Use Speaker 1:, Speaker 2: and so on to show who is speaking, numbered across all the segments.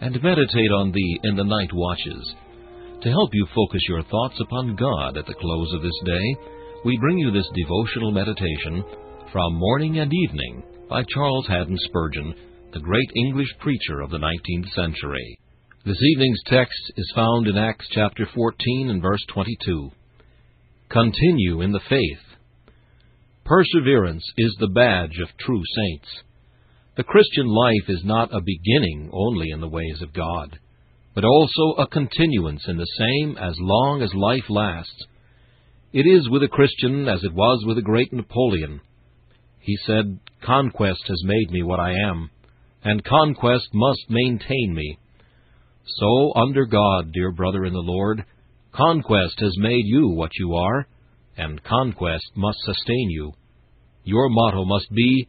Speaker 1: and meditate on thee in the night watches. To help you focus your thoughts upon God at the close of this day, we bring you this devotional meditation from Morning and Evening by Charles Haddon Spurgeon, the great English preacher of the 19th century. This evening's text is found in Acts chapter 14 and verse 22. Continue in the faith. Perseverance is the badge of true saints. The Christian life is not a beginning only in the ways of God, but also a continuance in the same as long as life lasts. It is with a Christian as it was with the great Napoleon. He said, Conquest has made me what I am, and conquest must maintain me. So, under God, dear brother in the Lord, conquest has made you what you are, and conquest must sustain you. Your motto must be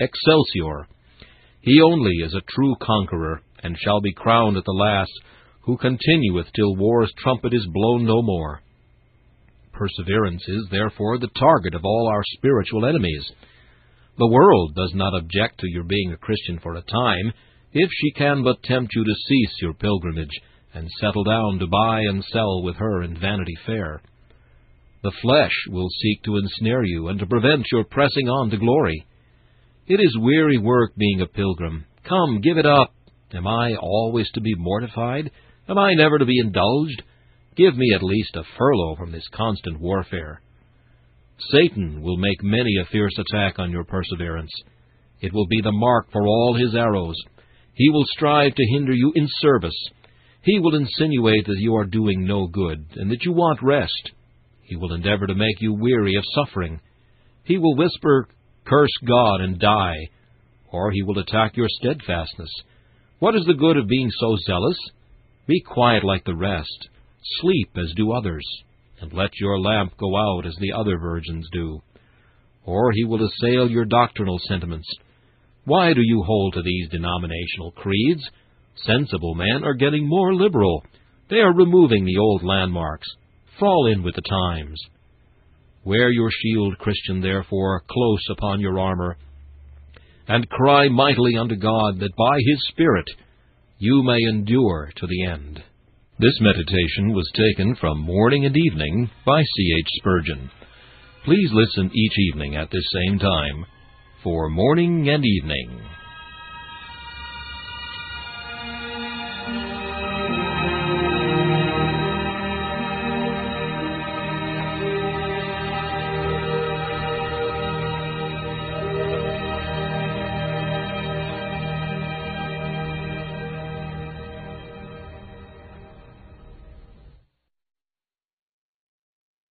Speaker 1: Excelsior! He only is a true conqueror, and shall be crowned at the last, who continueth till war's trumpet is blown no more. Perseverance is, therefore, the target of all our spiritual enemies. The world does not object to your being a Christian for a time, if she can but tempt you to cease your pilgrimage, and settle down to buy and sell with her in Vanity Fair. The flesh will seek to ensnare you, and to prevent your pressing on to glory. It is weary work being a pilgrim. Come, give it up. Am I always to be mortified? Am I never to be indulged? Give me at least a furlough from this constant warfare. Satan will make many a fierce attack on your perseverance. It will be the mark for all his arrows. He will strive to hinder you in service. He will insinuate that you are doing no good, and that you want rest. He will endeavor to make you weary of suffering. He will whisper, curse God and die, or he will attack your steadfastness. What is the good of being so zealous? Be quiet like the rest, sleep as do others, and let your lamp go out as the other virgins do. Or he will assail your doctrinal sentiments. Why do you hold to these denominational creeds? Sensible men are getting more liberal. They are removing the old landmarks. Fall in with the times. Wear your shield, Christian, therefore, close upon your armor, and cry mightily unto God that by his Spirit you may endure to the end. This meditation was taken from Morning and Evening by C. H. Spurgeon. Please listen each evening at this same time for Morning and Evening.